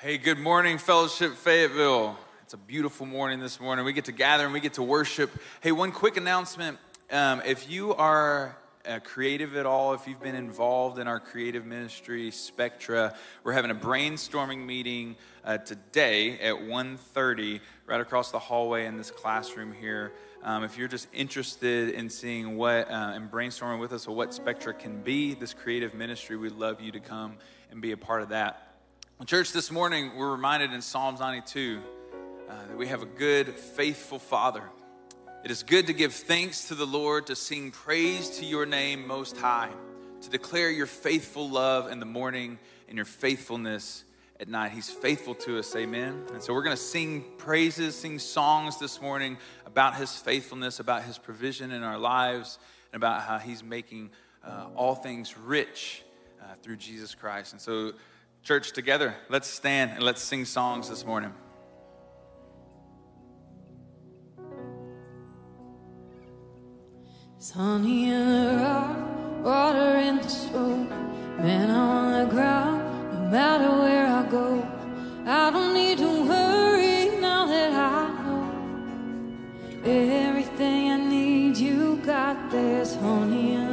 Hey, good morning, Fellowship Fayetteville. It's a beautiful morning this morning. We get to gather and we get to worship. Hey, one quick announcement. Um, if you are uh, creative at all, if you've been involved in our creative ministry, Spectra, we're having a brainstorming meeting uh, today at 1.30 right across the hallway in this classroom here. Um, if you're just interested in seeing what uh, and brainstorming with us or what Spectra can be, this creative ministry, we'd love you to come and be a part of that. Church, this morning we're reminded in Psalms 92 uh, that we have a good, faithful Father. It is good to give thanks to the Lord, to sing praise to your name most high, to declare your faithful love in the morning and your faithfulness at night. He's faithful to us, amen. And so we're going to sing praises, sing songs this morning about his faithfulness, about his provision in our lives, and about how he's making uh, all things rich uh, through Jesus Christ. And so Church, together, let's stand and let's sing songs this morning. Sunny in the rock, water in the stove, man on the ground, no matter where I go. I don't need to worry now that I know everything I need. You got this, honey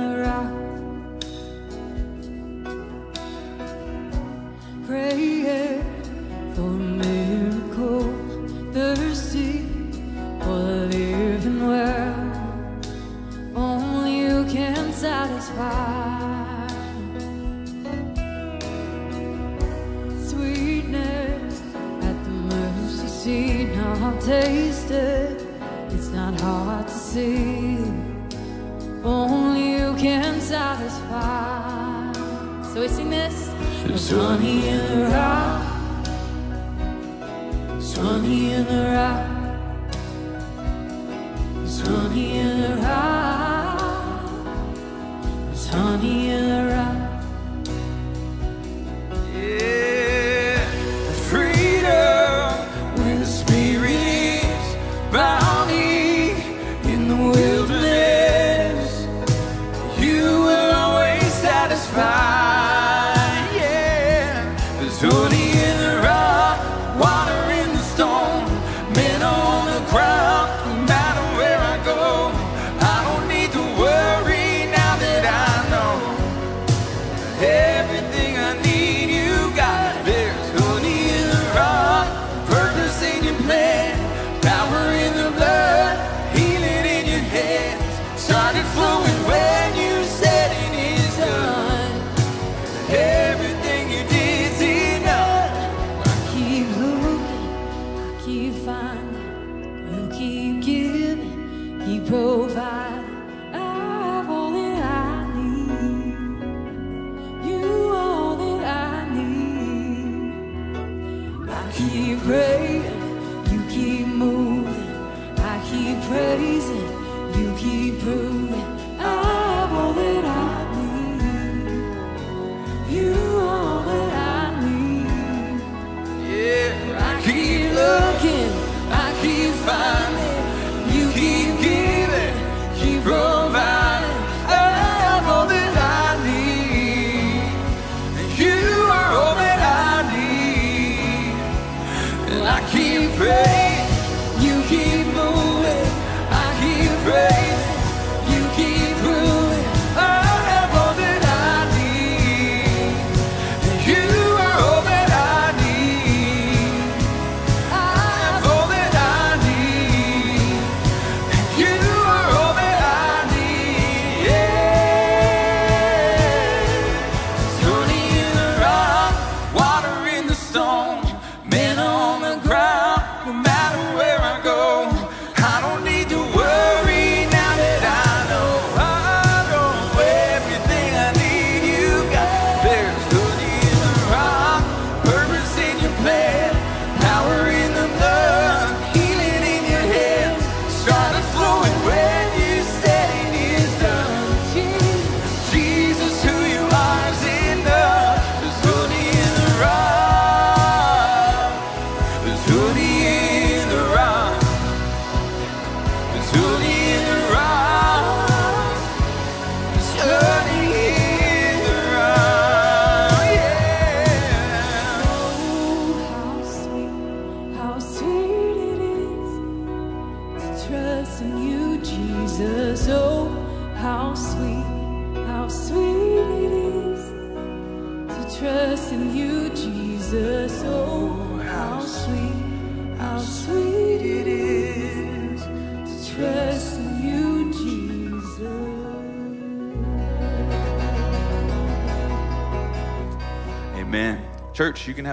So we sing this. Sunny in the rock, sunny in the rock,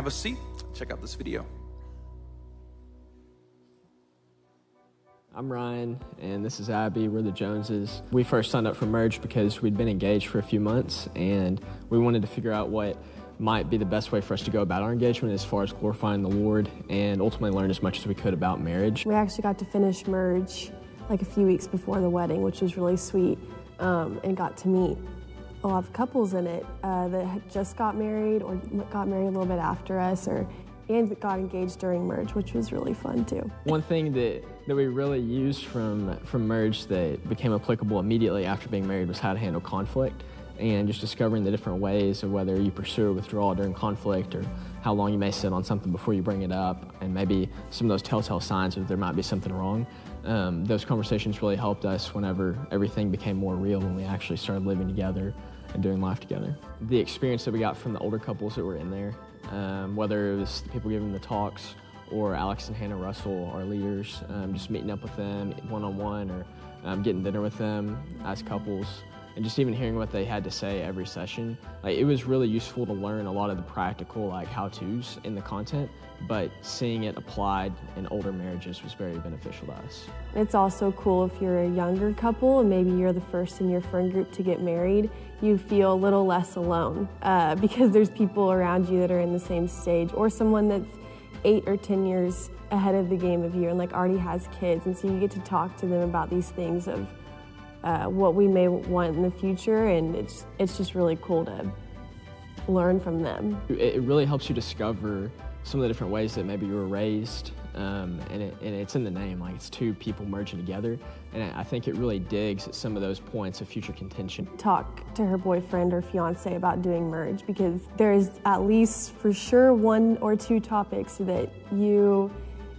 have a seat. Check out this video. I'm Ryan, and this is Abby. We're the Joneses. We first signed up for Merge because we'd been engaged for a few months, and we wanted to figure out what might be the best way for us to go about our engagement as far as glorifying the Lord and ultimately learn as much as we could about marriage. We actually got to finish Merge like a few weeks before the wedding, which was really sweet, um, and got to meet a lot of couples in it uh, that just got married or got married a little bit after us or and got engaged during merge which was really fun too. One thing that, that we really used from from merge that became applicable immediately after being married was how to handle conflict and just discovering the different ways of whether you pursue a withdrawal during conflict or how long you may sit on something before you bring it up and maybe some of those telltale signs that there might be something wrong. Um, those conversations really helped us whenever everything became more real when we actually started living together and doing life together. The experience that we got from the older couples that were in there, um, whether it was the people giving the talks or Alex and Hannah Russell, our leaders, um, just meeting up with them one on one or um, getting dinner with them as couples, and just even hearing what they had to say every session. Like it was really useful to learn a lot of the practical like how-tos in the content, but seeing it applied in older marriages was very beneficial to us. It's also cool if you're a younger couple and maybe you're the first in your friend group to get married, you feel a little less alone uh, because there's people around you that are in the same stage or someone that's eight or 10 years ahead of the game of you and like already has kids and so you get to talk to them about these things of uh, what we may want in the future, and it's it's just really cool to learn from them. It really helps you discover some of the different ways that maybe you were raised, um, and, it, and it's in the name, like it's two people merging together, and I think it really digs at some of those points of future contention. Talk to her boyfriend or fiance about doing merge because there is at least for sure one or two topics that you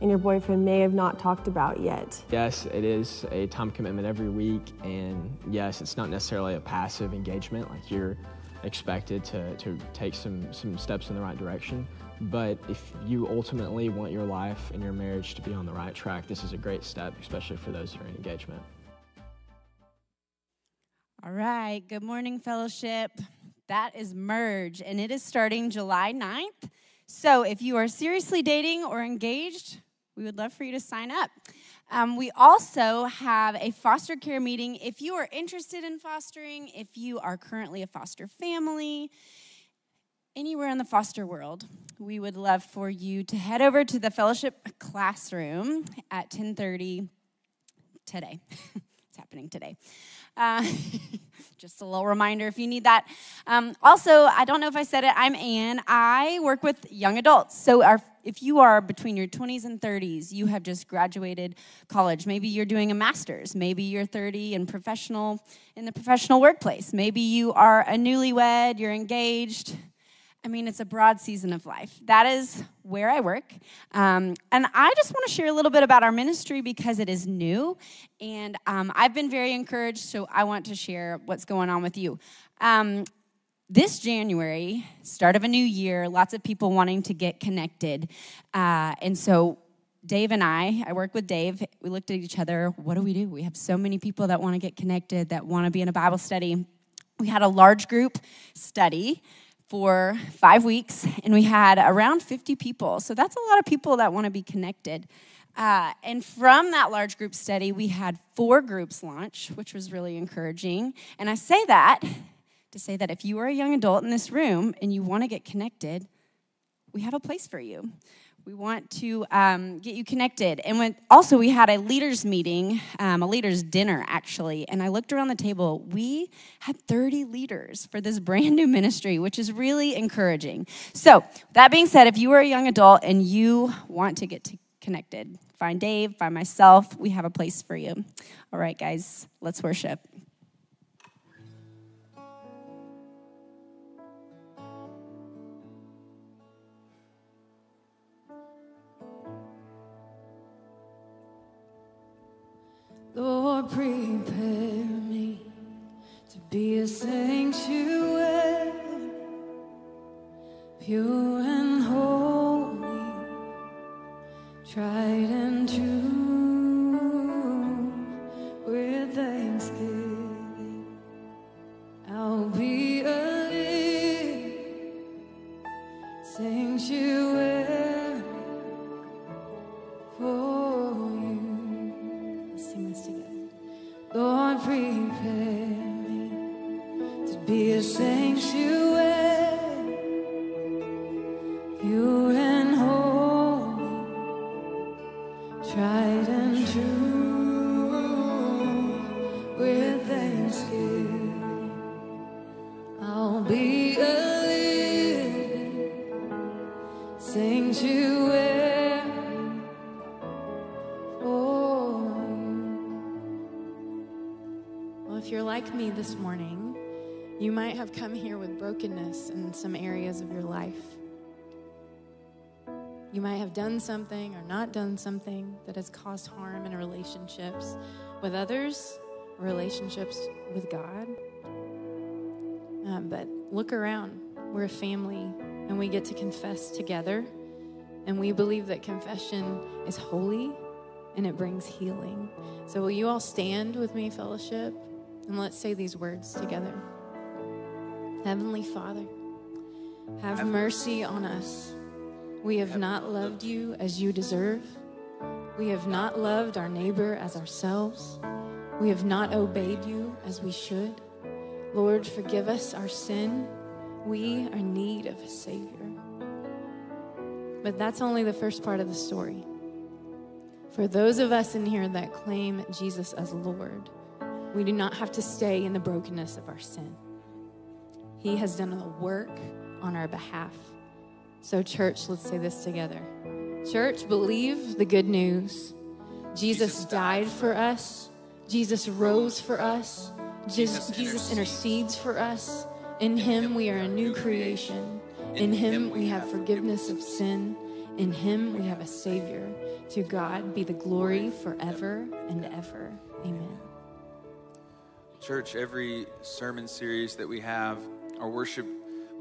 and your boyfriend may have not talked about yet. Yes, it is a time commitment every week, and yes, it's not necessarily a passive engagement, like you're expected to, to take some, some steps in the right direction. But if you ultimately want your life and your marriage to be on the right track, this is a great step, especially for those that are in engagement. All right, good morning, fellowship. That is Merge, and it is starting July 9th. So if you are seriously dating or engaged, we would love for you to sign up. Um, we also have a foster care meeting. If you are interested in fostering, if you are currently a foster family, anywhere in the foster world, we would love for you to head over to the fellowship classroom at 10:30 today. it's happening today. Uh, just a little reminder if you need that. Um, also, I don't know if I said it, I'm Anne. I work with young adults. So, our, if you are between your 20s and 30s, you have just graduated college. Maybe you're doing a master's. Maybe you're 30 and professional in the professional workplace. Maybe you are a newlywed, you're engaged I mean, it's a broad season of life. That is where I work. Um, and I just want to share a little bit about our ministry because it is new. And um, I've been very encouraged, so I want to share what's going on with you. Um, this January, start of a new year, lots of people wanting to get connected. Uh, and so Dave and I, I work with Dave, we looked at each other. What do we do? We have so many people that want to get connected, that want to be in a Bible study. We had a large group study for five weeks, and we had around 50 people. So that's a lot of people that want to be connected. Uh, and from that large group study, we had four groups launch, which was really encouraging. And I say that to say that if you are a young adult in this room and you want to get connected, we have a place for you. We want to um, get you connected. And when, also, we had a leaders meeting, um, a leaders dinner, actually. And I looked around the table. We had 30 leaders for this brand new ministry, which is really encouraging. So, that being said, if you are a young adult and you want to get to connected, find Dave, find myself. We have a place for you. All right, guys, let's worship. Lord, prepare done something or not done something that has caused harm in relationships with others, relationships with God. Um, but look around. We're a family and we get to confess together. And we believe that confession is holy and it brings healing. So, will you all stand with me, fellowship? And let's say these words together Heavenly Father, have mercy on us. We have not loved you as you deserve. We have not loved our neighbor as ourselves. We have not obeyed you as we should. Lord, forgive us our sin. We are in need of a Savior. But that's only the first part of the story. For those of us in here that claim Jesus as Lord, we do not have to stay in the brokenness of our sin. He has done the work on our behalf. So, church, let's say this together. Church, believe the good news. Jesus died for us, Jesus rose for us, Jesus, Jesus intercedes for us. In Him, we are a new creation. In Him, we have forgiveness of sin. In Him, we have a Savior. To God be the glory forever and ever. Amen. Church, every sermon series that we have, our worship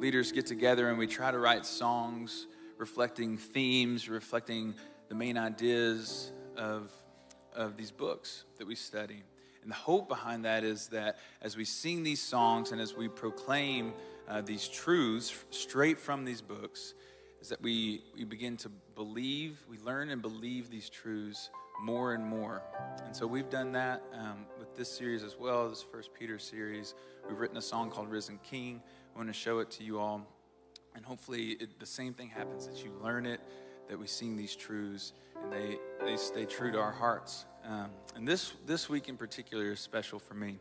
leaders get together and we try to write songs reflecting themes, reflecting the main ideas of, of these books that we study. And the hope behind that is that as we sing these songs and as we proclaim uh, these truths straight from these books, is that we, we begin to believe, we learn and believe these truths more and more. And so we've done that um, with this series as well, this First Peter series. We've written a song called Risen King. I want to show it to you all. And hopefully it, the same thing happens that you learn it, that we sing these truths, and they, they stay true to our hearts. Um, and this, this week in particular is special for me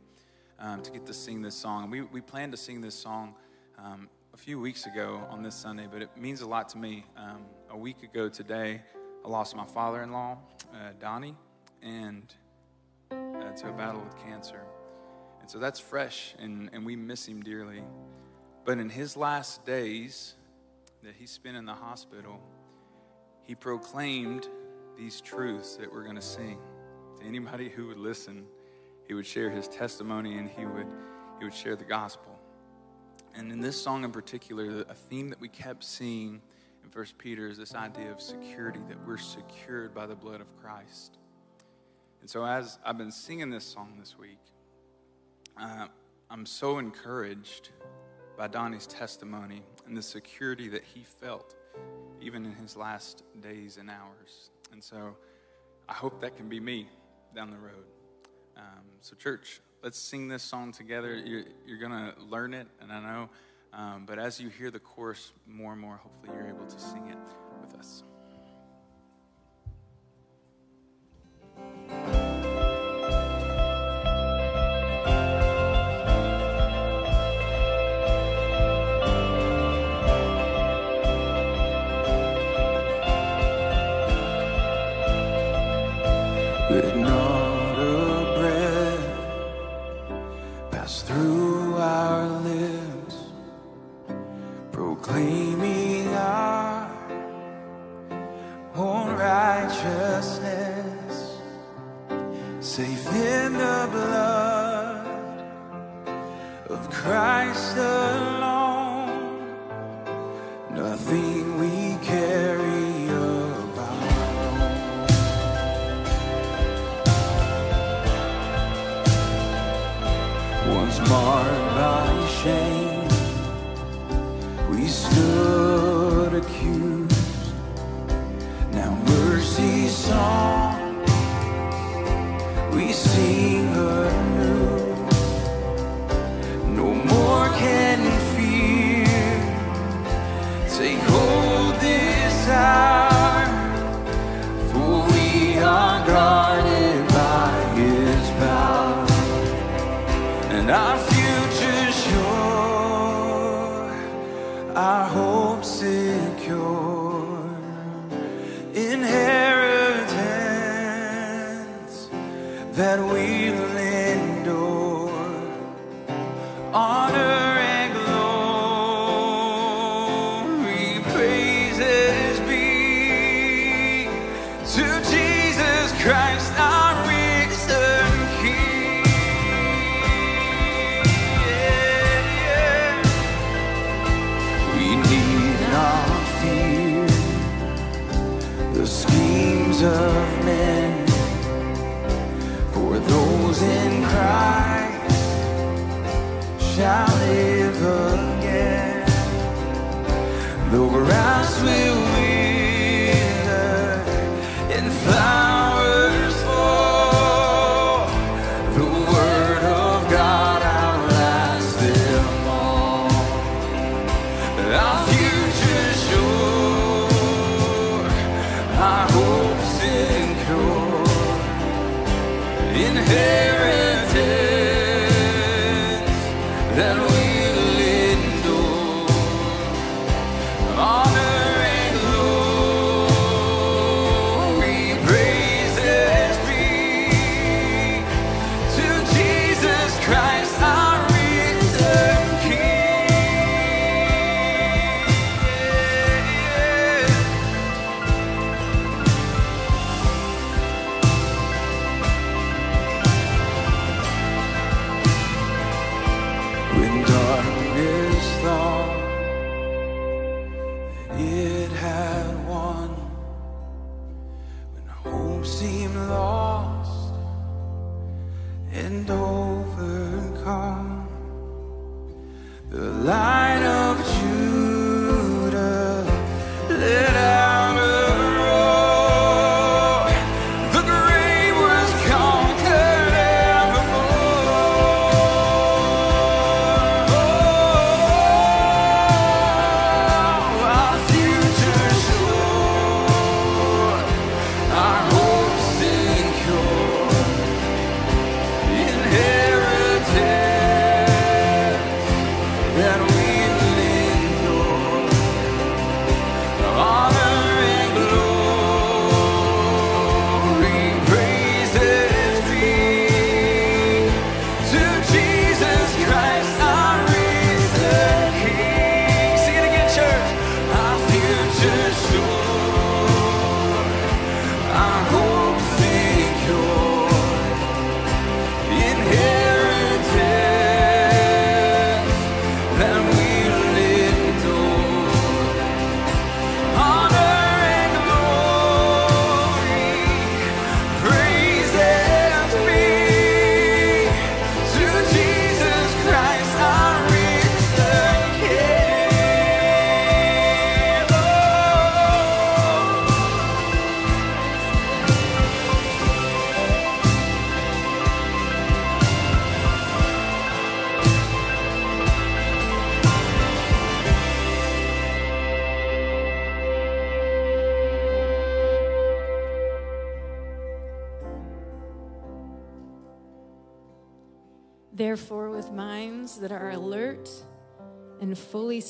um, to get to sing this song. We, we planned to sing this song um, a few weeks ago on this Sunday, but it means a lot to me. Um, a week ago today, I lost my father in law, uh, Donnie, and uh, to a battle with cancer. And so that's fresh, and, and we miss him dearly. But in his last days that he spent in the hospital, he proclaimed these truths that we're going to sing to anybody who would listen. He would share his testimony and he would, he would share the gospel. And in this song in particular, a theme that we kept seeing in First Peter is this idea of security, that we're secured by the blood of Christ. And so, as I've been singing this song this week, uh, I'm so encouraged by Donnie's testimony and the security that he felt even in his last days and hours. And so, I hope that can be me down the road. Um, so, church, let's sing this song together. You're, you're going to learn it, and I know. Um, but as you hear the chorus more and more, hopefully you're able to sing it with us. Inheritance that we'll endure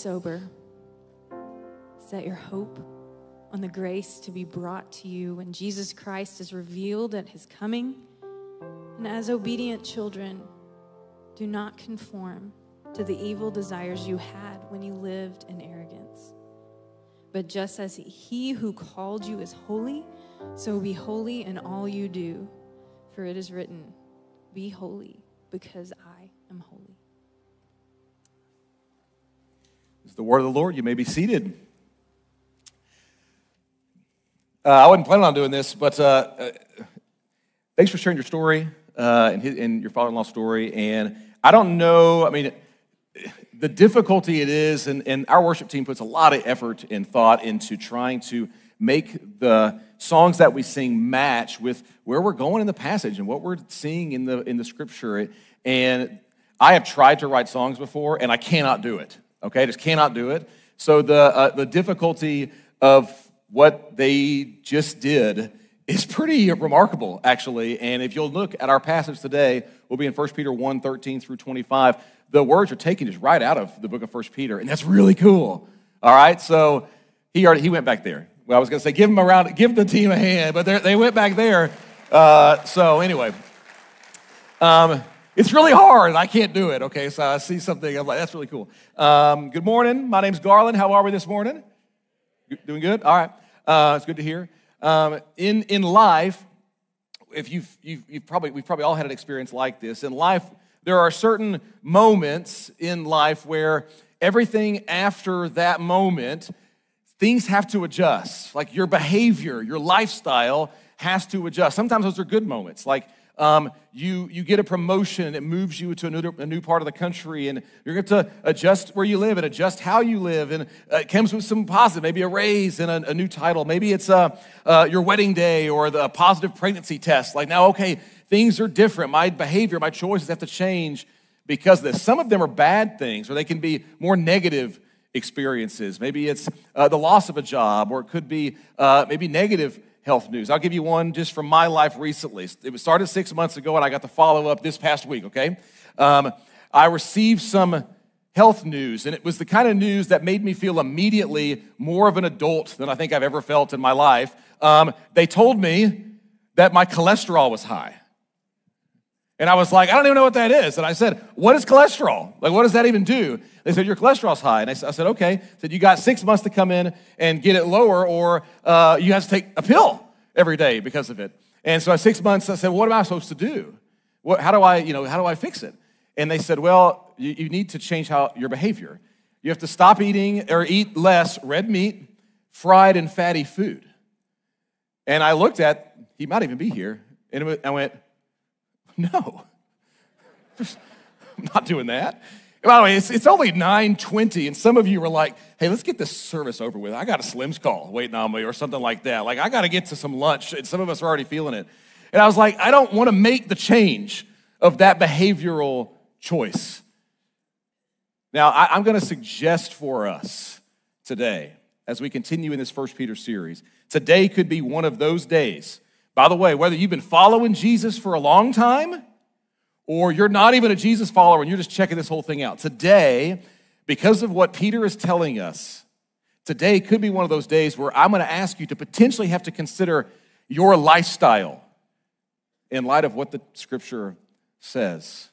sober, set your hope on the grace to be brought to you when Jesus Christ is revealed at his coming. And as obedient children, do not conform to the evil desires you had when you lived in arrogance. But just as he who called you is holy, so be holy in all you do. For it is written, Be holy, because It's the word of the Lord. You may be seated. Uh, I wasn't planning on doing this, but uh, uh, thanks for sharing your story uh, and, his, and your father-in-law's story. And I don't know. I mean, the difficulty it is, and, and our worship team puts a lot of effort and thought into trying to make the songs that we sing match with where we're going in the passage and what we're seeing in the in the scripture. And I have tried to write songs before, and I cannot do it. Okay, just cannot do it. So the uh, the difficulty of what they just did is pretty remarkable, actually. And if you'll look at our passage today, we'll be in 1 Peter 1 13 through 25. The words are taken just right out of the book of 1 Peter, and that's really cool. All right, so he already he went back there. Well, I was going to say give him a round, give the team a hand, but they went back there. Uh, so anyway, um, it's really hard. I can't do it. Okay, so I see something. I'm like, that's really cool. Um, good morning. My name's Garland. How are we this morning? Doing good. All right. Uh, it's good to hear. Um, in, in life, if you've, you've, you've, probably, we've probably all had an experience like this. In life, there are certain moments in life where everything after that moment, things have to adjust. Like your behavior, your lifestyle has to adjust. Sometimes those are good moments. Like um, you, you get a promotion it moves you to a new, a new part of the country, and you're going to adjust where you live and adjust how you live. And uh, it comes with some positive, maybe a raise and a, a new title. Maybe it's uh, uh, your wedding day or the positive pregnancy test. Like now, okay, things are different. My behavior, my choices have to change because of this. Some of them are bad things, or they can be more negative experiences. Maybe it's uh, the loss of a job, or it could be uh, maybe negative health news. I'll give you one just from my life recently. It started six months ago, and I got the follow up this past week, okay? Um, I received some health news, and it was the kind of news that made me feel immediately more of an adult than I think I've ever felt in my life. Um, they told me that my cholesterol was high. And I was like, I don't even know what that is. And I said, What is cholesterol? Like, what does that even do? They said, Your cholesterol's high. And I said, Okay. I said, You got six months to come in and get it lower, or uh, you have to take a pill every day because of it. And so, at six months, I said, What am I supposed to do? What, how do I, you know, how do I fix it? And they said, Well, you, you need to change how your behavior. You have to stop eating or eat less red meat, fried and fatty food. And I looked at, he might even be here, and I went, no, I'm not doing that. By the way, it's, it's only 9.20, and some of you were like, hey, let's get this service over with. I got a Slim's call waiting on me or something like that. Like, I got to get to some lunch, and some of us are already feeling it. And I was like, I don't want to make the change of that behavioral choice. Now, I, I'm going to suggest for us today, as we continue in this First Peter series, today could be one of those days by the way, whether you've been following Jesus for a long time or you're not even a Jesus follower and you're just checking this whole thing out, today, because of what Peter is telling us, today could be one of those days where I'm going to ask you to potentially have to consider your lifestyle in light of what the scripture says.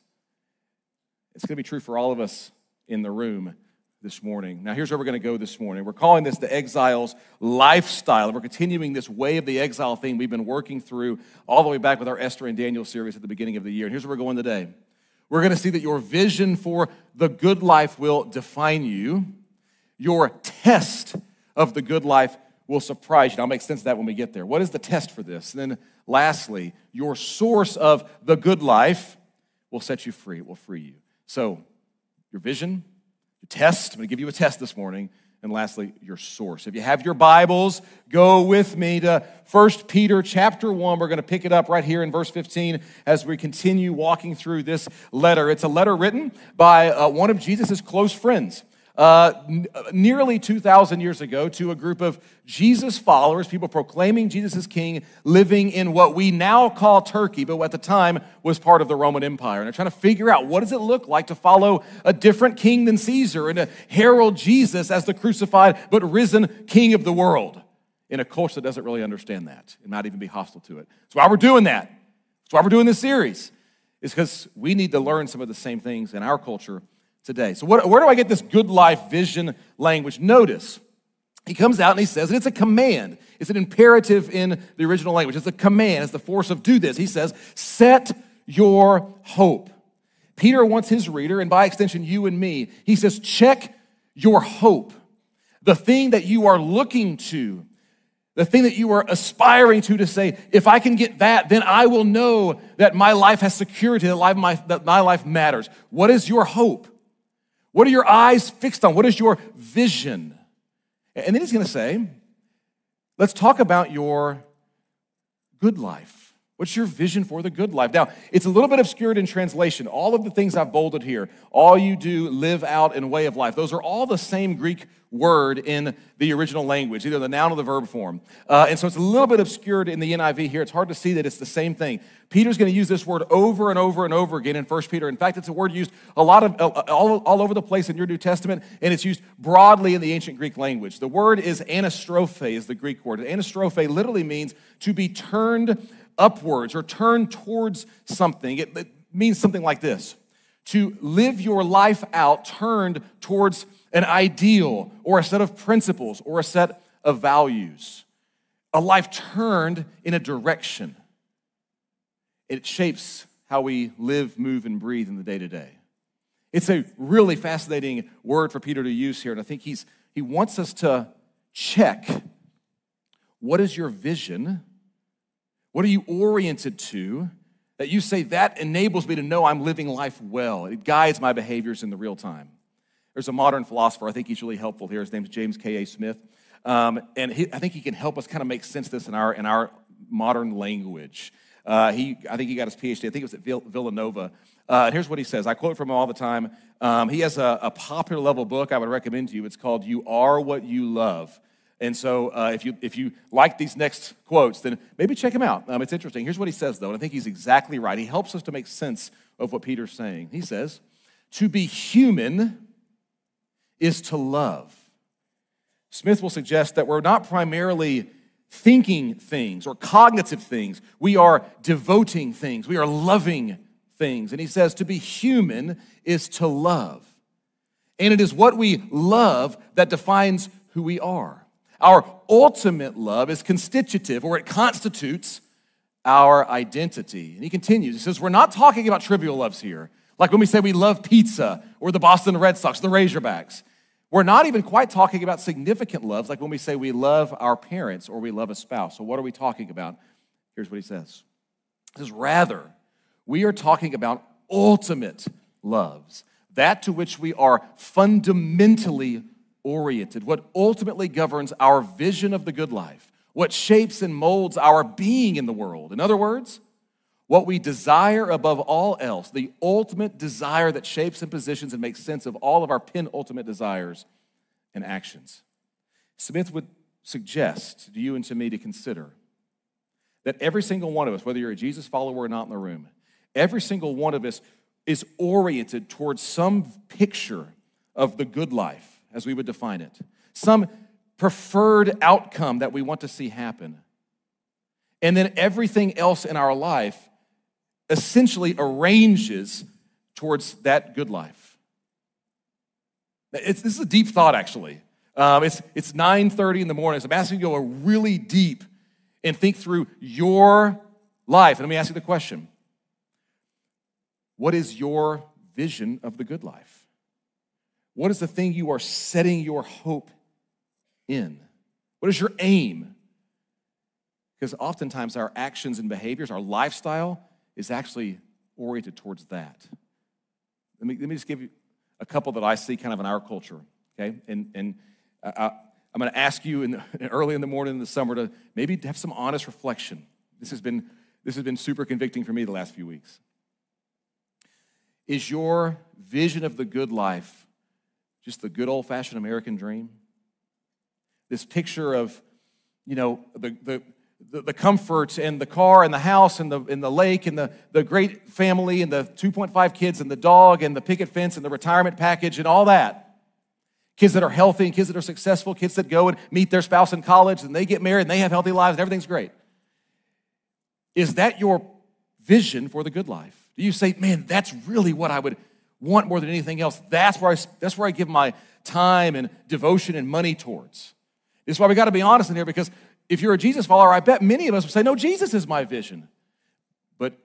It's going to be true for all of us in the room this morning. Now, here's where we're going to go this morning. We're calling this the exile's lifestyle. We're continuing this way of the exile thing we've been working through all the way back with our Esther and Daniel series at the beginning of the year. And here's where we're going today. We're going to see that your vision for the good life will define you. Your test of the good life will surprise you. I'll make sense of that when we get there. What is the test for this? And then lastly, your source of the good life will set you free. It will free you. So, your vision, test. I'm going to give you a test this morning. And lastly, your source. If you have your Bibles, go with me to 1 Peter chapter 1. We're going to pick it up right here in verse 15 as we continue walking through this letter. It's a letter written by uh, one of Jesus' close friends uh, n- nearly 2,000 years ago to a group of Jesus followers, people proclaiming Jesus as king, living in what we now call Turkey, but at the time was part of the Roman Empire. And they're trying to figure out what does it look like to follow a different king than Caesar and to herald Jesus as the crucified but risen king of the world in a culture that doesn't really understand that and might even be hostile to it. That's why we're doing that. That's why we're doing this series, is because we need to learn some of the same things in our culture today. So, what, where do I get this good life vision language? Notice, he comes out and he says, and it's a command. It's an imperative in the original language. It's a command. It's the force of do this. He says, set your hope. Peter wants his reader, and by extension, you and me, he says, check your hope. The thing that you are looking to, the thing that you are aspiring to, to say, if I can get that, then I will know that my life has security, that, life, that my life matters. What is your hope? What are your eyes fixed on? What is your vision? And then he's going to say, let's talk about your good life. What's your vision for the good life? Now, it's a little bit obscured in translation. All of the things I've bolded here, all you do, live out in way of life, those are all the same Greek word in the original language, either the noun or the verb form. Uh, and so it's a little bit obscured in the NIV here. It's hard to see that it's the same thing. Peter's going to use this word over and over and over again in 1 Peter. In fact, it's a word used a lot of uh, all, all over the place in your New Testament, and it's used broadly in the ancient Greek language. The word is anastrophe, is the Greek word. Anastrophe literally means to be turned upwards or turn towards something. It, it means something like this to live your life out turned towards an ideal or a set of principles or a set of values. A life turned in a direction. It shapes how we live, move, and breathe in the day to day. It's a really fascinating word for Peter to use here, and I think he's, he wants us to check what is your vision what are you oriented to that you say that enables me to know I'm living life well? It guides my behaviors in the real time. There's a modern philosopher, I think he's really helpful here. His name's James K.A. Smith. Um, and he, I think he can help us kind of make sense of this in our, in our modern language. Uh, he, I think he got his PhD, I think it was at Villanova. Uh, here's what he says I quote from him all the time. Um, he has a, a popular level book I would recommend to you. It's called You Are What You Love. And so, uh, if, you, if you like these next quotes, then maybe check them out. Um, it's interesting. Here's what he says, though, and I think he's exactly right. He helps us to make sense of what Peter's saying. He says, To be human is to love. Smith will suggest that we're not primarily thinking things or cognitive things, we are devoting things, we are loving things. And he says, To be human is to love. And it is what we love that defines who we are. Our ultimate love is constitutive, or it constitutes our identity. And he continues, he says, We're not talking about trivial loves here, like when we say we love pizza or the Boston Red Sox, the Razorbacks. We're not even quite talking about significant loves, like when we say we love our parents or we love a spouse. So, what are we talking about? Here's what he says He says, Rather, we are talking about ultimate loves, that to which we are fundamentally oriented, what ultimately governs our vision of the good life, what shapes and molds our being in the world. In other words, what we desire above all else, the ultimate desire that shapes and positions and makes sense of all of our penultimate desires and actions. Smith would suggest to you and to me to consider that every single one of us, whether you're a Jesus follower or not in the room, every single one of us is oriented towards some picture of the good life as we would define it, some preferred outcome that we want to see happen. And then everything else in our life essentially arranges towards that good life. It's, this is a deep thought, actually. Um, it's, it's 9.30 in the morning, so I'm asking you to go really deep and think through your life. And let me ask you the question. What is your vision of the good life? What is the thing you are setting your hope in? What is your aim? Because oftentimes our actions and behaviors, our lifestyle, is actually oriented towards that. Let me, let me just give you a couple that I see kind of in our culture, okay? And, and I, am to ask you in the, early in the morning in the summer to maybe have some honest reflection. This has been, this has been super convicting for me the last few weeks. Is your vision of the good life just the good old fashioned American dream. This picture of, you know, the, the, the, the comfort and the car and the house and the, and the lake and the, the great family and the 2.5 kids and the dog and the picket fence and the retirement package and all that. Kids that are healthy and kids that are successful, kids that go and meet their spouse in college and they get married and they have healthy lives and everything's great. Is that your vision for the good life? Do you say, man, that's really what I would want more than anything else. That's where I, that's where I give my time and devotion and money towards. It's why we got to be honest in here because if you're a Jesus follower, I bet many of us would say, No, Jesus is my vision. But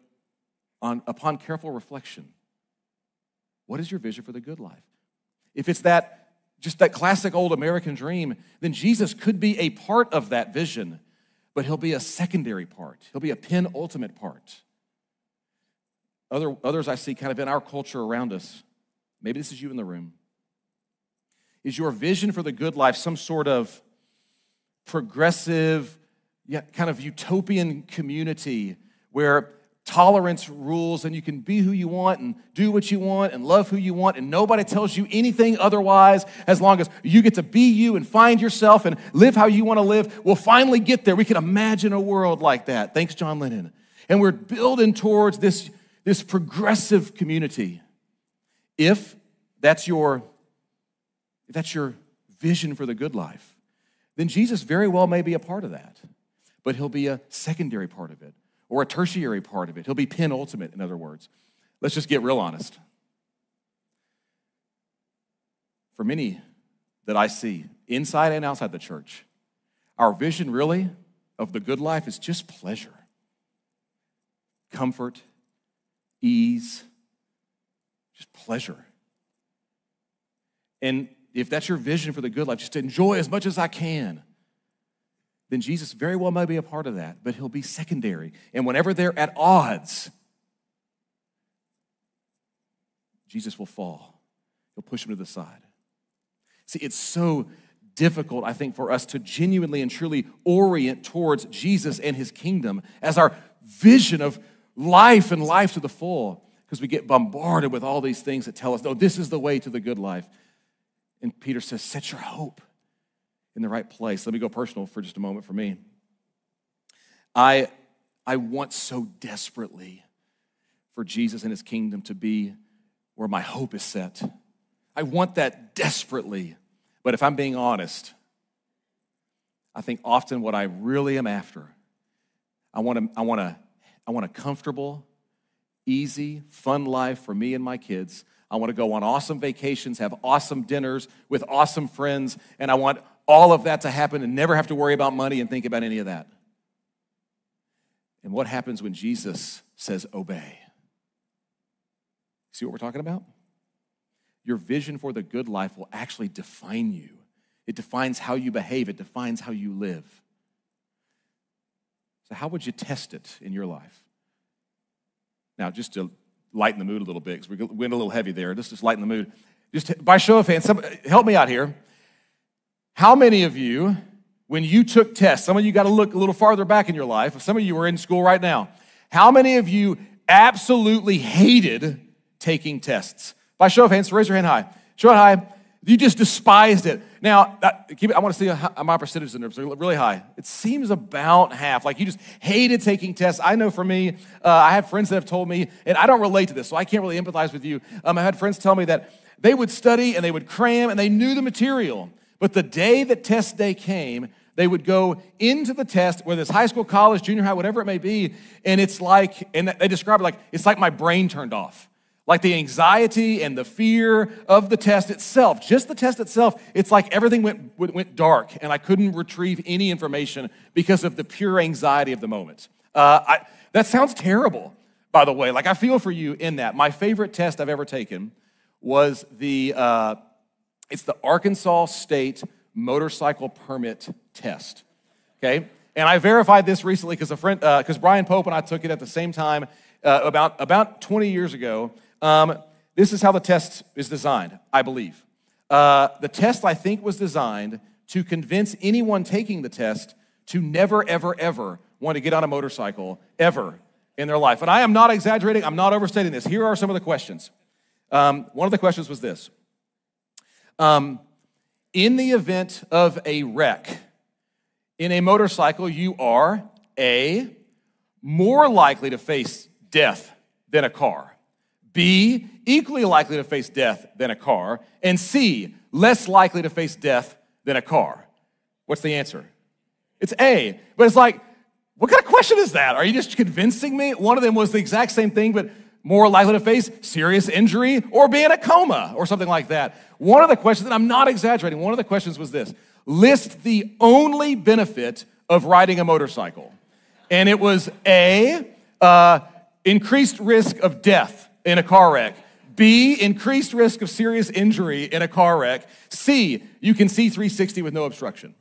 on, upon careful reflection, what is your vision for the good life? If it's that just that classic old American dream, then Jesus could be a part of that vision, but he'll be a secondary part. He'll be a penultimate part. Other, others I see kind of in our culture around us, maybe this is you in the room. Is your vision for the good life some sort of progressive, yeah, kind of utopian community where tolerance rules and you can be who you want and do what you want and love who you want and nobody tells you anything otherwise as long as you get to be you and find yourself and live how you want to live? We'll finally get there. We can imagine a world like that. Thanks john lennon. And we're building towards this, this progressive community if that's your if that's your vision for the good life then jesus very well may be a part of that but he'll be a secondary part of it or a tertiary part of it. He'll be penultimate, in other words. Let's just get real honest. For many that I see, inside and outside the church, our vision really of the good life is just pleasure, comfort, ease, just pleasure. And if that's your vision for the good life, just to enjoy as much as I can then Jesus very well may be a part of that, but he'll be secondary. And whenever they're at odds, Jesus will fall. He'll push him to the side. See, it's so difficult, I think, for us to genuinely and truly orient towards Jesus and his kingdom as our vision of life and life to the full, because we get bombarded with all these things that tell us, no, this is the way to the good life. And Peter says, set your hope in the right place. Let me go personal for just a moment for me. I, I want so desperately for Jesus and his kingdom to be where my hope is set. I want that desperately. But if I'm being honest, I think often what I really am after, I want to, I want a, I want a comfortable, easy, fun life for me and my kids. I want to go on awesome vacations, have awesome dinners with awesome friends, and I want all of that to happen and never have to worry about money and think about any of that. And what happens when Jesus says, obey? See what we're talking about? Your vision for the good life will actually define you. It defines how you behave, it defines how you live. So, how would you test it in your life? Now, just to lighten the mood a little bit, because we went a little heavy there, just to lighten the mood. Just by show of hands, help me out here. How many of you, when you took tests, some of you got to look a little farther back in your life, some of you are in school right now. How many of you absolutely hated taking tests? By show of hands, raise your hand high. Show it high. You just despised it. Now, I want to see my percentage in there. really high. It seems about half. Like you just hated taking tests. I know for me, uh, I have friends that have told me, and I don't relate to this, so I can't really empathize with you. Um, I had friends tell me that they would study and they would cram and they knew the material. But the day that test day came, they would go into the test, whether it's high school, college, junior high, whatever it may be, and it's like, and they describe it like, it's like my brain turned off. Like the anxiety and the fear of the test itself, just the test itself, it's like everything went, went dark and I couldn't retrieve any information because of the pure anxiety of the moment. Uh, I, that sounds terrible, by the way. Like I feel for you in that. My favorite test I've ever taken was the, uh, it's the Arkansas State Motorcycle Permit Test. Okay? And I verified this recently because a friend, because uh, Brian Pope and I took it at the same time uh, about, about 20 years ago. Um, this is how the test is designed, I believe. Uh, the test, I think, was designed to convince anyone taking the test to never, ever, ever want to get on a motorcycle ever in their life. And I am not exaggerating, I'm not overstating this. Here are some of the questions. Um, one of the questions was this um, in the event of a wreck in a motorcycle, you are A, more likely to face death than a car, B, equally likely to face death than a car, and C, less likely to face death than a car. What's the answer? It's A. But it's like, what kind of question is that? Are you just convincing me? One of them was the exact same thing, but more likely to face serious injury or be in a coma or something like that. One of the questions, and I'm not exaggerating, one of the questions was this list the only benefit of riding a motorcycle. And it was A, uh, increased risk of death in a car wreck. B, increased risk of serious injury in a car wreck. C, you can see 360 with no obstruction.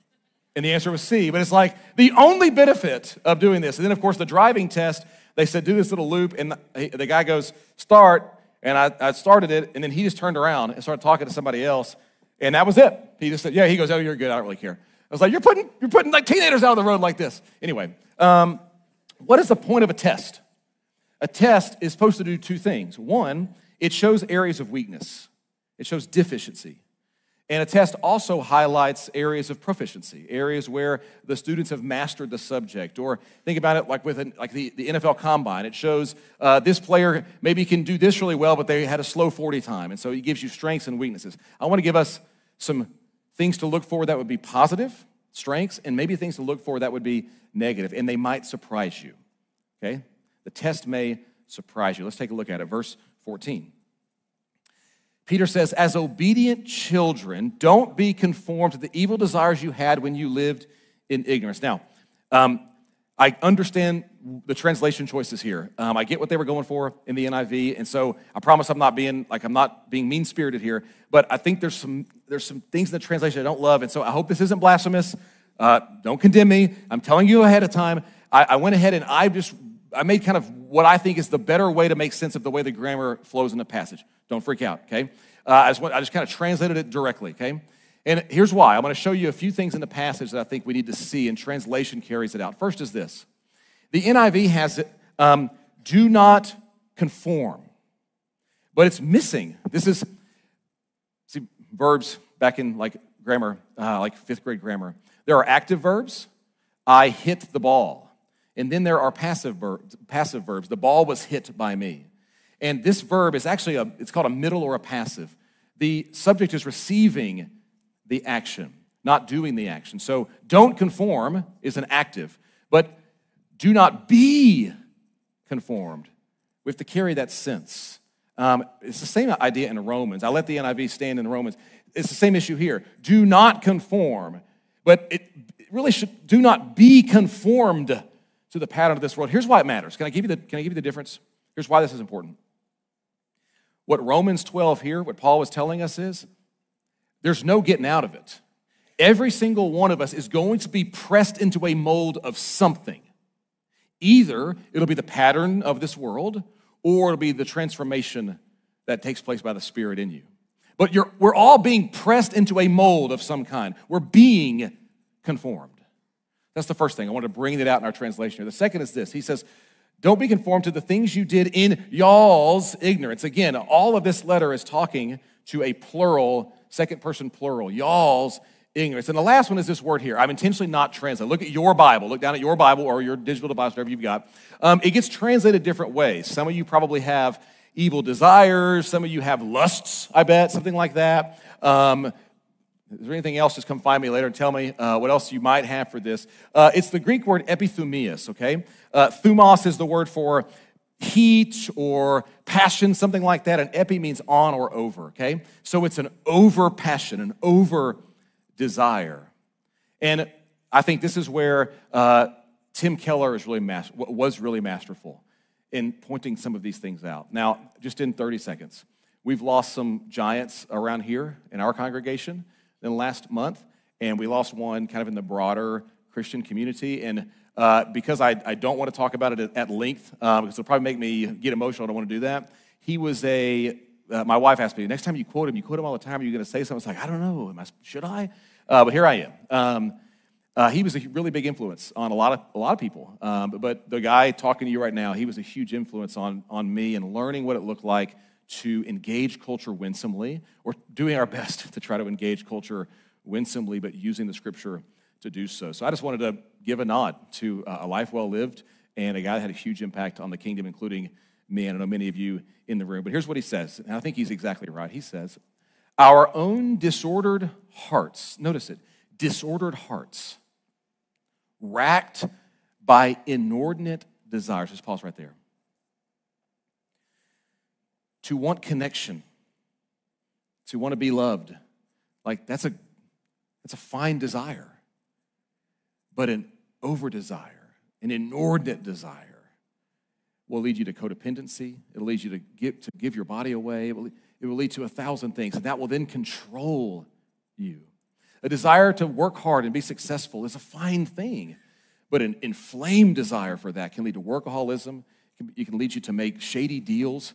And the answer was C. But it's like the only benefit of doing this. And then, of course, the driving test they said, do this little loop. And the, guy goes, start. And I, I started it. And then he just turned around and started talking to somebody else. And that was it. He just said, yeah, he goes, oh, you're good. I don't really care. I was like, you're putting, you're putting like teenagers out on the road like this. Anyway, um, what is the point of a test? A test is supposed to do two things. One, it shows areas of weakness, it shows deficiency. And a test also highlights areas of proficiency, areas where the students have mastered the subject. Or think about it like with an, like the, the NFL Combine. It shows uh, this player maybe can do this really well, but they had a slow 40 time. And so it gives you strengths and weaknesses. I want to give us some things to look for that would be positive, strengths, and maybe things to look for that would be negative, and they might surprise you. Okay? The test may surprise you. Let's take a look at it. Verse 14. Peter says, As obedient children, don't be conformed to the evil desires you had when you lived in ignorance. Now, um, I understand the translation choices here. Um, I get what they were going for in the NIV, and so I promise I'm not being like I'm not being mean spirited here. But I think there's some there's some things in the translation I don't love, and so I hope this isn't blasphemous. Uh, don't condemn me. I'm telling you ahead of time. I, I went ahead and I just I made kind of what I think is the better way to make sense of the way the grammar flows in the passage. Don't freak out, okay? Uh, I, just I just kind of translated it directly, okay? And here's why. I'm going to show you a few things in the passage that I think we need to see, and translation carries it out. First is this the NIV has it, um, do not conform, but it's missing. This is, see, verbs back in like grammar, uh, like fifth grade grammar. There are active verbs, I hit the ball. And then there are passive verbs, passive verbs. The ball was hit by me. And this verb is actually a, it's called a middle or a passive. The subject is receiving the action, not doing the action. So don't conform is an active, but do not be conformed. We have to carry that sense. Um, it's the same idea in Romans. I let the NIV stand in Romans. It's the same issue here. Do not conform, but it really should do not be conformed to the pattern of this world. Here's why it matters. Can I give you the, can I give you the difference? Here's why this is important. What Romans 12 here, what Paul was telling us is there's no getting out of it. Every single one of us is going to be pressed into a mold of something. Either it'll be the pattern of this world, or it'll be the transformation that takes place by the Spirit in you. But we're all being pressed into a mold of some kind. We're being conformed. That's the first thing. I want to bring that out in our translation here. The second is this He says, don't be conformed to the things you did in y'all's ignorance. Again, all of this letter is talking to a plural, second person plural, y'all's ignorance. And the last one is this word here. I'm intentionally not translating. Look at your Bible. Look down at your Bible or your digital device, whatever you've got. Um, it gets translated different ways. Some of you probably have evil desires. Some of you have lusts, I bet, something like that. Um, is there anything else? Just come find me later and tell me uh, what else you might have for this. Uh, it's the Greek word epithumias, okay? Uh, thumos is the word for heat or passion, something like that. And epi means on or over, okay? So it's an over passion, an over desire. And I think this is where uh, Tim Keller is really mas- was really masterful in pointing some of these things out. Now, just in 30 seconds, we've lost some giants around here in our congregation than last month, and we lost one kind of in the broader Christian community. And uh, because I, I, don't want to talk about it at length, um, because it'll probably make me get emotional, I don't want to do that. He was a, uh, my wife asked me, next time you quote him, you quote him all the time, are you going to say something? It's like, I don't know, Am I, should I? Uh, but here I am. Um, uh, he was a really big influence on a lot of, a lot of people. Um, but, but the guy talking to you right now, he was a huge influence on, on me and learning what it looked like to engage culture winsomely, or doing our best to try to engage culture winsomely, but using the scripture to do so. So I just wanted to give a nod to uh, a life well lived and a guy that had a huge impact on the kingdom, including me. And I know many of you in the room. But here's what he says, and I think he's exactly right. He says, Our own disordered hearts, notice it, disordered hearts, racked by inordinate desires. Just pause right there to want connection, to want to be loved. Like that's a that's a fine desire. But an over desire, an inordinate desire will lead you to codependency. It'll lead you to give, to give your body away. It will, it will lead to a thousand things, and that will then control you. A desire to work hard and be successful is a fine thing, but an inflamed desire for that can lead to workaholism. It can lead you to make shady deals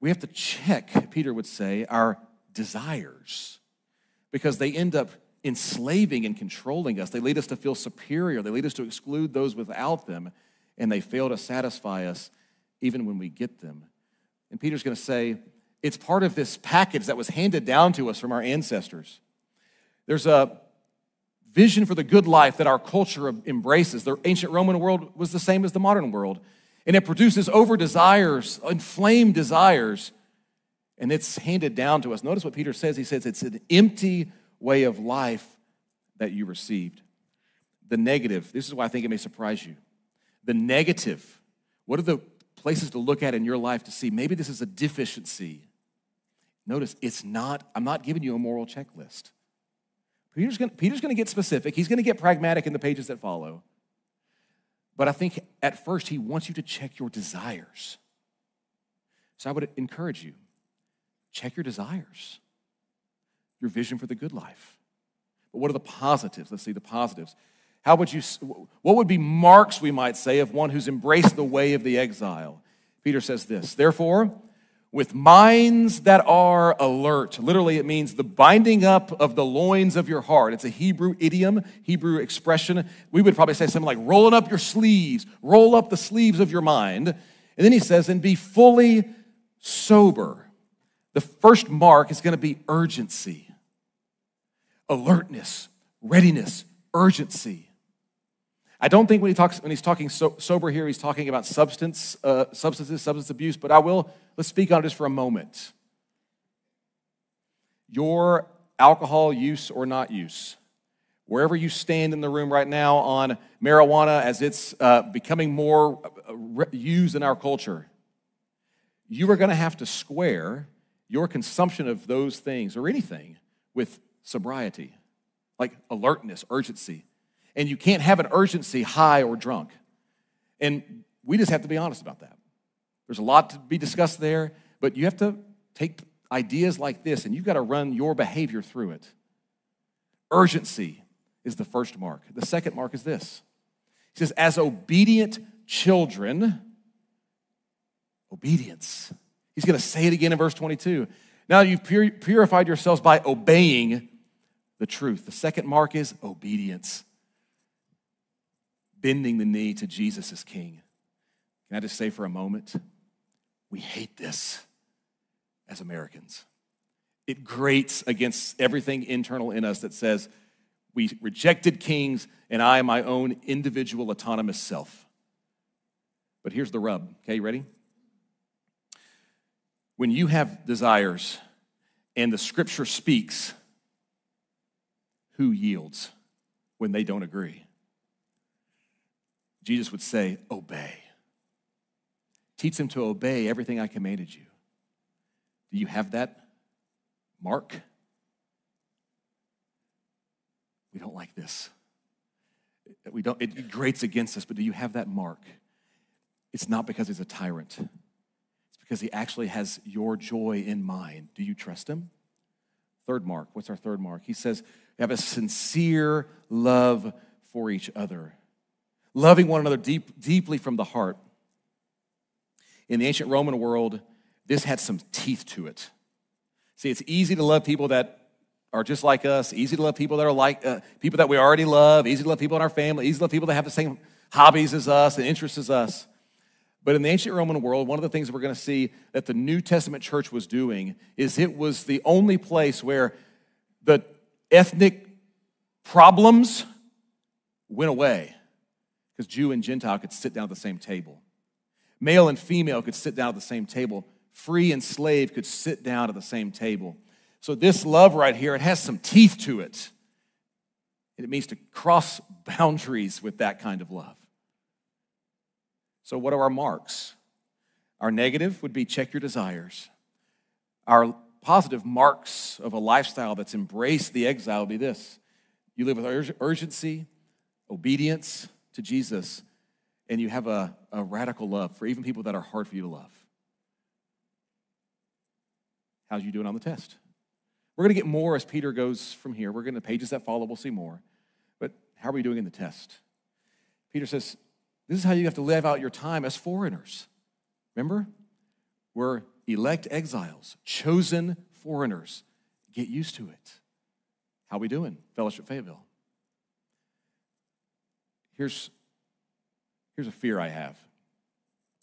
we have to check, Peter would say, our desires because they end up enslaving and controlling us. They lead us to feel superior. They lead us to exclude those without them, and they fail to satisfy us even when we get them. And Peter's going to say, it's part of this package that was handed down to us from our ancestors. There's a vision for the good life that our culture embraces. The ancient Roman world was the same as the modern world, and it produces over desires, inflamed desires, and it's handed down to us. Notice what Peter says. He says it's an empty way of life that you received. The negative, this is why I think it may surprise you. The negative, what are the places to look at in your life to see maybe this is a deficiency? Notice it's not, I'm not giving you a moral checklist. Peter's going Peter's to get specific. He's to get pragmatic in the pages that follow. But I think at first he wants you to check your desires. So I would encourage you check your desires your vision for the good life. But what are the positives? Let's see the positives. How would you, what would be marks, we might say, of one who's embraced the way of the exile? Peter says this Therefore, with minds that are alert. Literally, it means the binding up of the loins of your heart. It's a Hebrew idiom, Hebrew expression. We would probably say something like rolling up your sleeves, roll up the sleeves of your mind. And then he says, and be fully sober. The first mark is going to be urgency alertness, readiness, urgency. I don't think when, he talks, when he's talking so, sober here, he's talking about substance, uh, substances, substance abuse, but I will, let's speak on it just for a moment. Your alcohol use or not use, wherever you stand in the room right now on marijuana as it's uh, becoming more uh, used in our culture, you are going to have to square your consumption of those things or anything with sobriety, like alertness, urgency. And you can't have an urgency high or drunk. And we just have to be honest about that. There's a lot to be discussed there, but you have to take ideas like this and you've got to run your behavior through it. Urgency is the first mark. The second mark is this. He says, as obedient children, obedience. He's going to say it again in verse 22. Now you've purified yourselves by obeying the truth. The second mark is obedience, bending the knee to Jesus as King. Can I just say for a moment, we hate this as Americans. It grates against everything internal in us that says, we rejected kings and I am my own individual autonomous self. But here's the rub. Okay, you ready? When you have desires and the scripture speaks, who yields when they don't agree? Jesus would say, Obey. Teach them to obey everything I commanded you. Do you have that mark? We don't like this. We don't, it grates against us, but do you have that mark? It's not because he's a tyrant, it's because he actually has your joy in mind. Do you trust him? Third mark. What's our third mark? He says, have a sincere love for each other, loving one another deep, deeply from the heart. In the ancient Roman world, this had some teeth to it. See, it's easy to love people that are just like us, easy to love people that are like uh, people that we already love, easy to love people in our family, easy to love people that have the same hobbies as us and interests as us. But in the ancient Roman world, one of the things we're going to see that the New Testament church was doing is it was the only place where the ethnic problems went away because Jew and Gentile could sit down at the same table. Male and female could sit down at the same table. Free and slave could sit down at the same table. So, this love right here, it has some teeth to it. And it means to cross boundaries with that kind of love. So, what are our marks? Our negative would be check your desires. Our positive marks of a lifestyle that's embraced the exile would be this you live with urgency, obedience to Jesus, and you have a, a radical love for even people that are hard for you to love. How's you doing on the test? We're going to get more as Peter goes from here. We're going to the pages that follow, we'll see more. But how are we doing in the test? Peter says, this is how you have to live out your time as foreigners. Remember? We're elect exiles, chosen foreigners. Get used to it. How we doing, Fellowship Fayetteville? Here's, here's a fear I have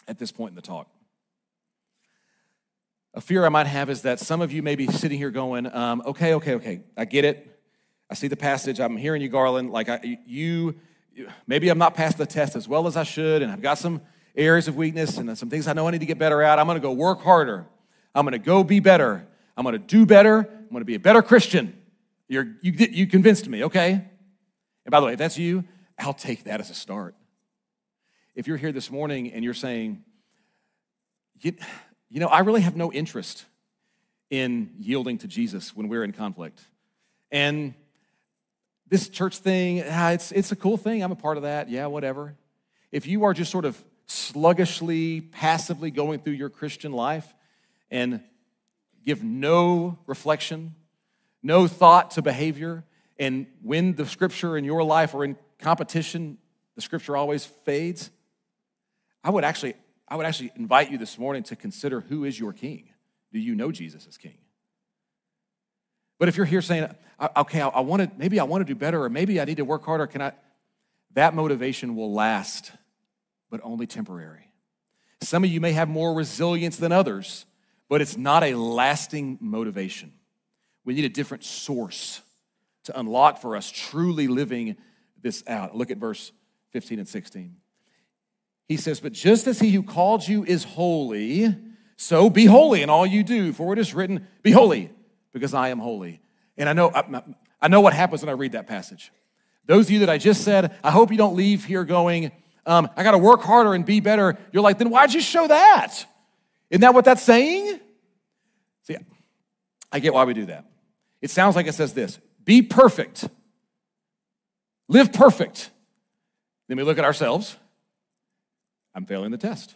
at this point in the talk. A fear I might have is that some of you may be sitting here going, um, okay, okay, okay, I get it. I see the passage. I'm hearing you, Garland. Like, I, you, maybe I'm not past the test as well as I should, and I've got some areas of weakness and some things I know I need to get better at. I'm going to go work harder. I'm going to go be better. I'm going to do better. I'm going to be a better Christian. You're, you, you convinced me, okay? And by the way, if that's you, I'll take that as a start. If you're here this morning and you're saying, you, you know, I really have no interest in yielding to Jesus when we're in conflict. And this church thing, ah, it's, it's a cool thing. I'm a part of that. Yeah, whatever. If you are just sort of sluggishly, passively going through your Christian life and give no reflection, no thought to behavior, and when the scripture in your life are in competition, the scripture always fades. I would actually, I would actually invite you this morning to consider who is your king. Do you know Jesus as king? But if you're here saying, okay, I, I want to, maybe I want to do better, or maybe I need to work harder, can I? That motivation will last, but only temporary. Some of you may have more resilience than others, but it's not a lasting motivation. We need a different source to unlock for us truly living this out. Look at verse 15 and 16. He says, But just as he who called you is holy, so be holy in all you do, for it is written, Be holy, because I am holy. And I know, I know what happens when I read that passage. Those of you that I just said, I hope you don't leave here going, um, I got to work harder and be better. You're like, then why'd you show that? Isn't that what that's saying? See, I get why we do that. It sounds like it says this be perfect, live perfect. Then we look at ourselves. I'm failing the test.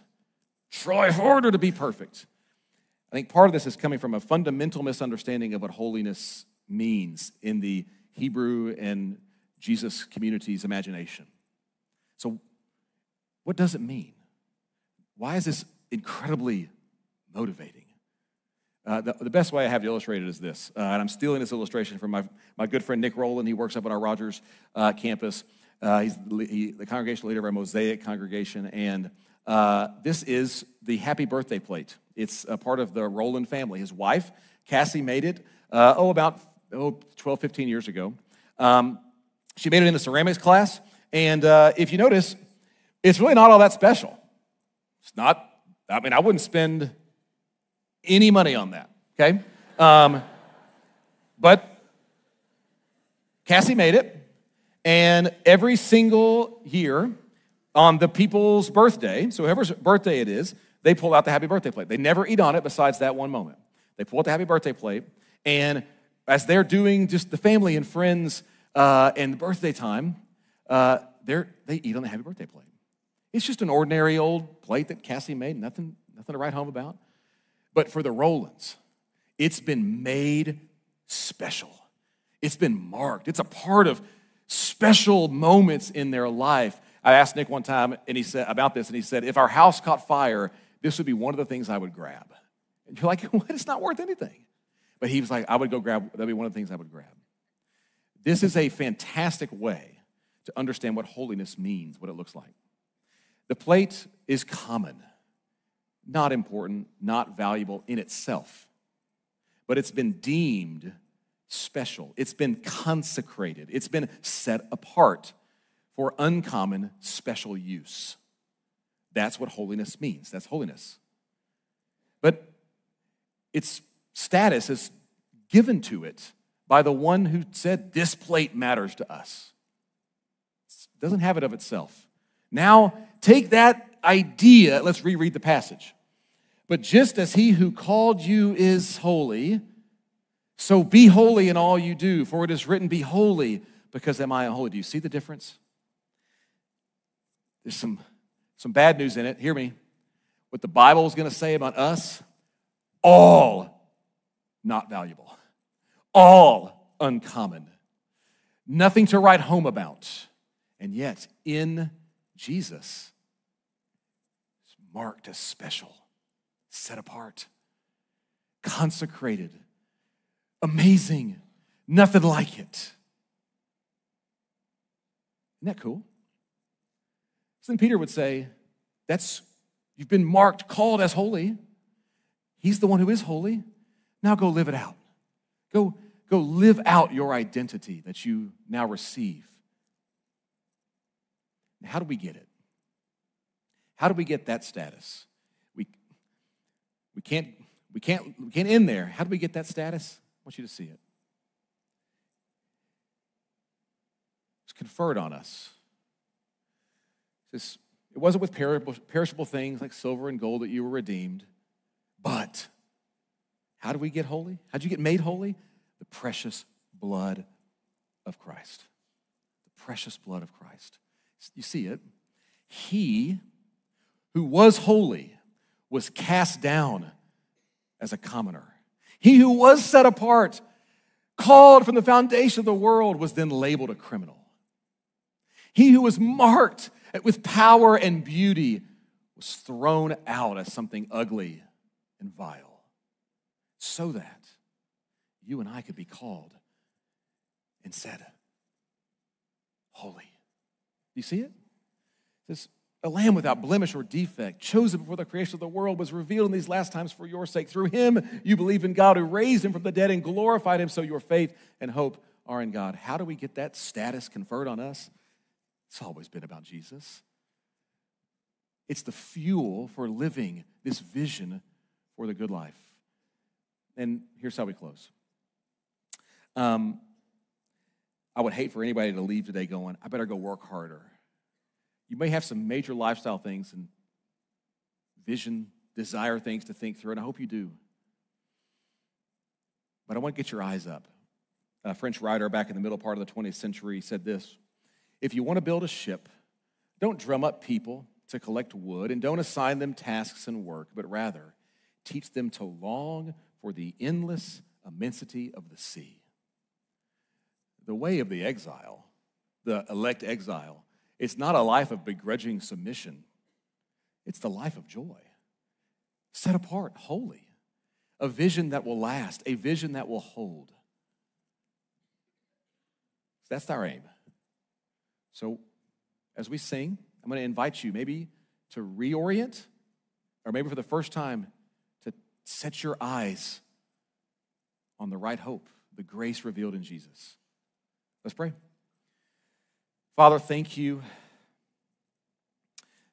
Try harder to be perfect. I think part of this is coming from a fundamental misunderstanding of what holiness means in the Hebrew and Jesus community's imagination. So, what does it mean? Why is this incredibly motivating? Uh, the, the, best way I have to illustrate it is this, uh, and I'm stealing this illustration from my, my good friend Nick Rowland. He works up at our Rogers uh, campus. Uh, he's the, he, the congregation leader of our Mosaic congregation, and uh, this is the happy birthday plate. It's a part of the Roland family. His wife, Cassie, made it, uh, oh, about oh, 12, 15 years ago. Um, she made it in the ceramics class, and uh, if you notice, it's really not all that special. It's not, I mean, I wouldn't spend any money on that, okay? Um, but Cassie made it, and every single year, on the people's birthday, so whoever's birthday it is, they pull out the happy birthday plate. They never eat on it besides that one moment. They pull out the happy birthday plate, and as they're doing just the family and friends uh, and the birthday time, uh, they eat on the happy birthday plate. It's just an ordinary old plate that Cassie made, nothing, nothing to write home about. But for the Rowlands, it's been made special. It's been marked. It's a part of special moments in their life I asked Nick one time and he said about this, and he said, if our house caught fire, this would be one of the things I would grab. And you're like, what? It's not worth anything. But he was like, I would go grab, that'd be one of the things I would grab. This is a fantastic way to understand what holiness means, what it looks like. The plate is common, not important, not valuable in itself, but it's been deemed special. It's been consecrated. It's been set apart for uncommon special use. That's what holiness means. That's holiness. But its status is given to it by the one who said, This plate matters to us. It doesn't have it of itself. Now, take that idea, let's reread the passage. But just as he who called you is holy, so be holy in all you do, for it is written, Be holy, because am I holy? Do you see the difference? There's some, some bad news in it. Hear me. What the Bible is going to say about us, all not valuable, all uncommon, nothing to write home about. And yet, in Jesus, marked as special, set apart, consecrated, amazing, Nothing like it. Isn't that cool? So then Peter would say, That's, you've been marked, called as holy. He's the one who is holy. Now go live it out. Go, go live out your identity that you now receive. How do we get it? How do we get that status? We, we, can't, we, can't, we can't end there. How do we get that status? Want you to see it. It's conferred on us. This, it wasn't with perishable things like silver and gold that you were redeemed, but how do we get holy? How'd you get made holy? The precious blood of Christ. The precious blood of Christ. You see it? He who was holy was cast down as a commoner. He who was set apart, called from the foundation of the world, was then labeled a criminal. He who was marked with power and beauty was thrown out as something ugly and vile, so that you and I could be called and said, Holy. You see it? This a lamb without blemish or defect, chosen before the creation of the world, was revealed in these last times for your sake. Through him, you believe in God who raised him from the dead and glorified him, so your faith and hope are in God. How do we get that status conferred on us? It's always been about Jesus. It's the fuel for living this vision for the good life. And here's how we close. Um, I would hate for anybody to leave today going, I better go work harder. You may have some major lifestyle things and vision, desire things to think through, and I hope you do. But I want to get your eyes up. A French writer back in the middle part of the 20th century said this If you want to build a ship, don't drum up people to collect wood and don't assign them tasks and work, but rather teach them to long for the endless immensity of the sea. The way of the exile, the elect exile, it's not a life of begrudging submission, it's the life of joy, set apart, holy, a vision that will last, a vision that will hold. That's our aim. So, as we sing, I'm going to invite you maybe to reorient, or maybe for the first time, to set your eyes on the right hope, the grace revealed in Jesus. Let's pray. Father, thank you.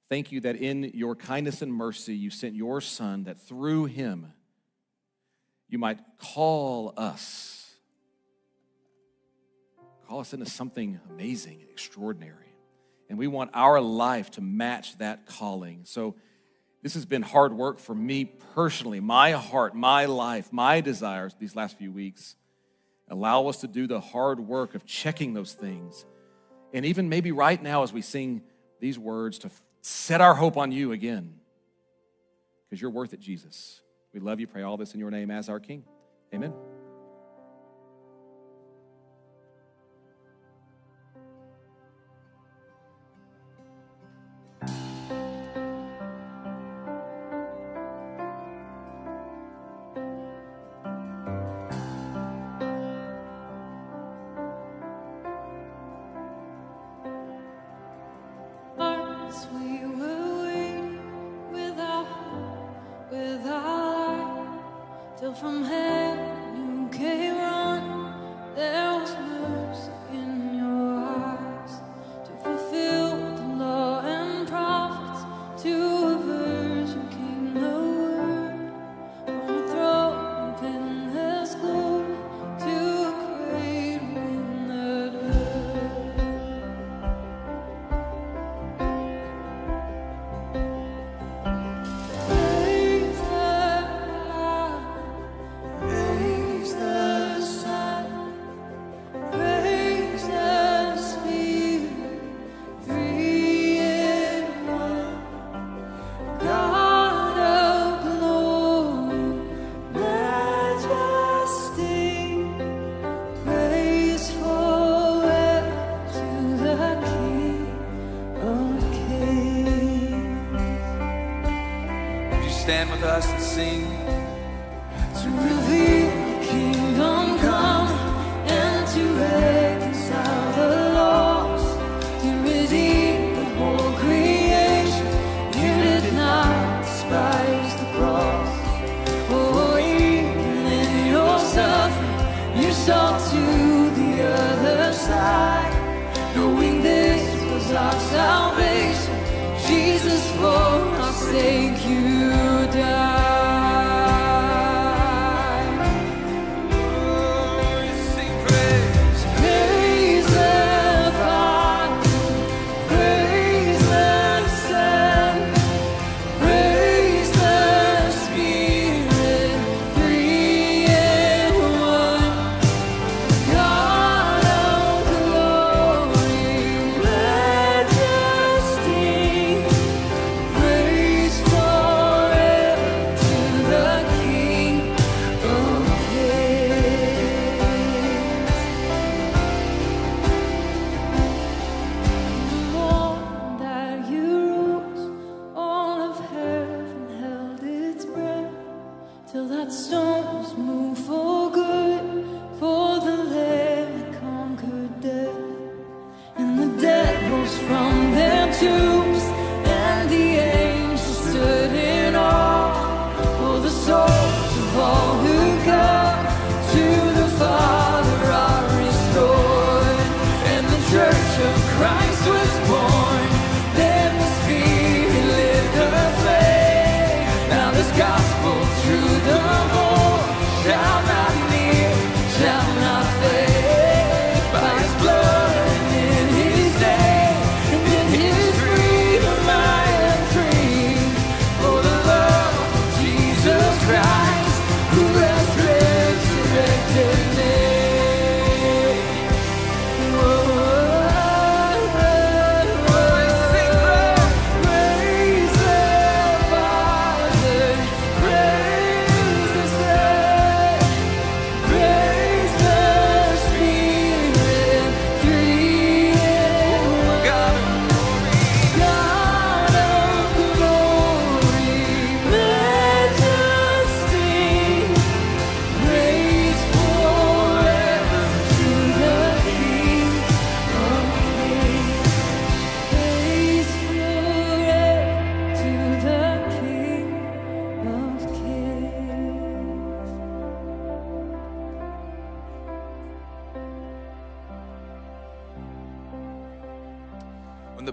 Thank you that in your kindness and mercy, you sent your Son, that through him you might call us, call us into something amazing and extraordinary. And we want our life to match that calling. So, this has been hard work for me personally, my heart, my life, my desires these last few weeks. Allow us to do the hard work of checking those things and even maybe right now as we sing these words to set our hope on you again, because you're worth it, Jesus. We love you. Pray all this in your name as our King. Amen. Reveal kingdom come and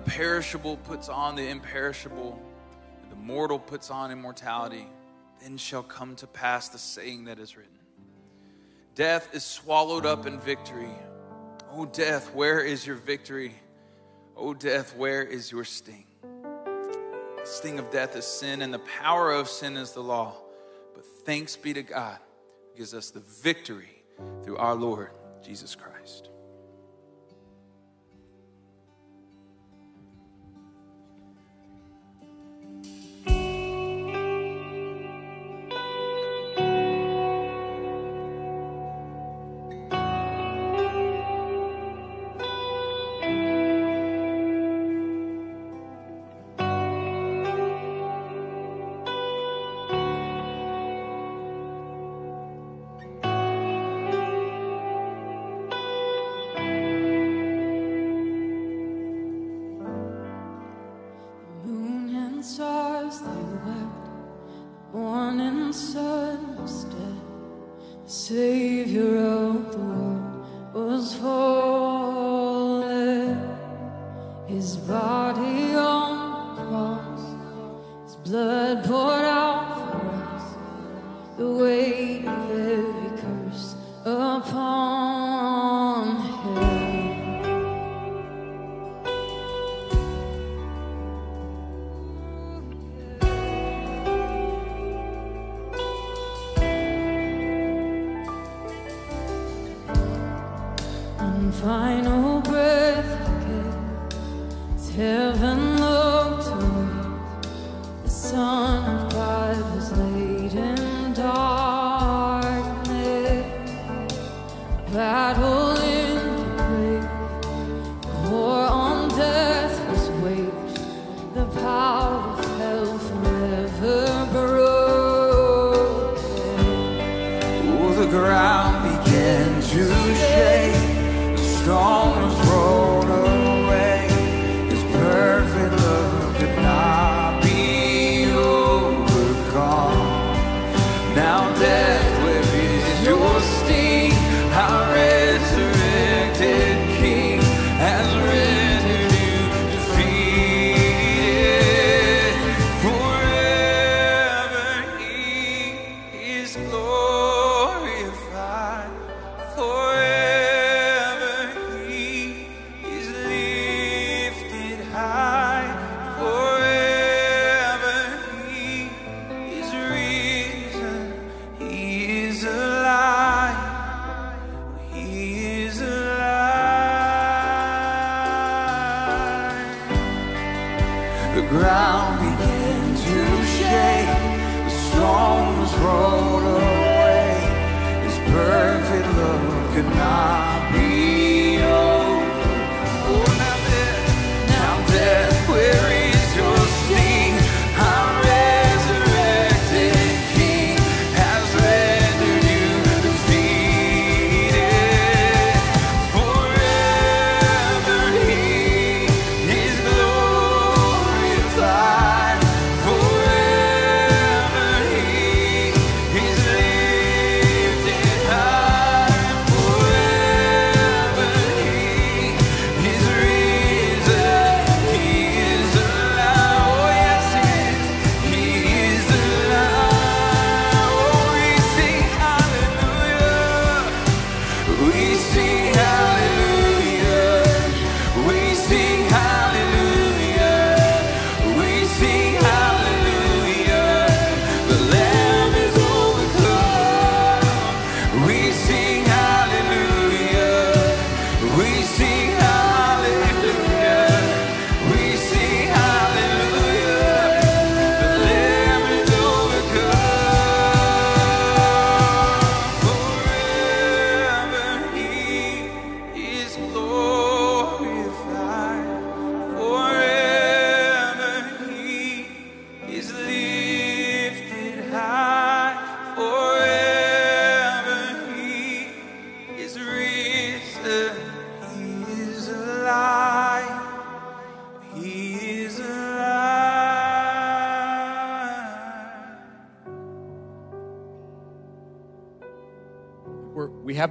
perishable puts on the imperishable, and the mortal puts on immortality, then shall come to pass the saying that is written Death is swallowed up in victory. O death, where is your victory? O death, where is your sting? The sting of death is sin, and the power of sin is the law. But thanks be to God who gives us the victory through our Lord Jesus Christ. sun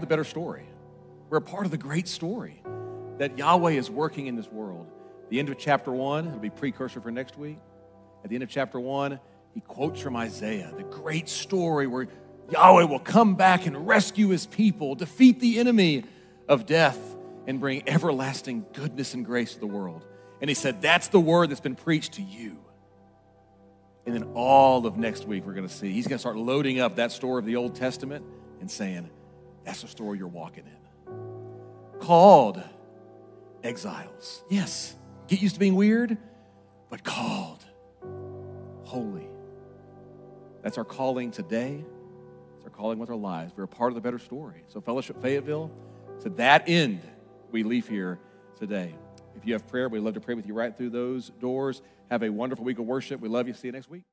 the better story. We're a part of the great story that Yahweh is working in this world. The end of chapter one, it'll be precursor for next week. At the end of chapter one, he quotes from Isaiah, the great story where Yahweh will come back and rescue his people, defeat the enemy of death, and bring everlasting goodness and grace to the world. And he said, That's the word that's been preached to you. And then all of next week, we're going to see, he's going to start loading up that story of the Old Testament and saying, That's the story you're walking in. Called exiles. Yes, get used to being weird, but called holy. That's our calling today. It's our calling with our lives. We're a part of the better story. So, Fellowship Fayetteville, to that end, we leave here today. If you have prayer, we'd love to pray with you right through those doors. Have a wonderful week of worship. We love you. See you next week.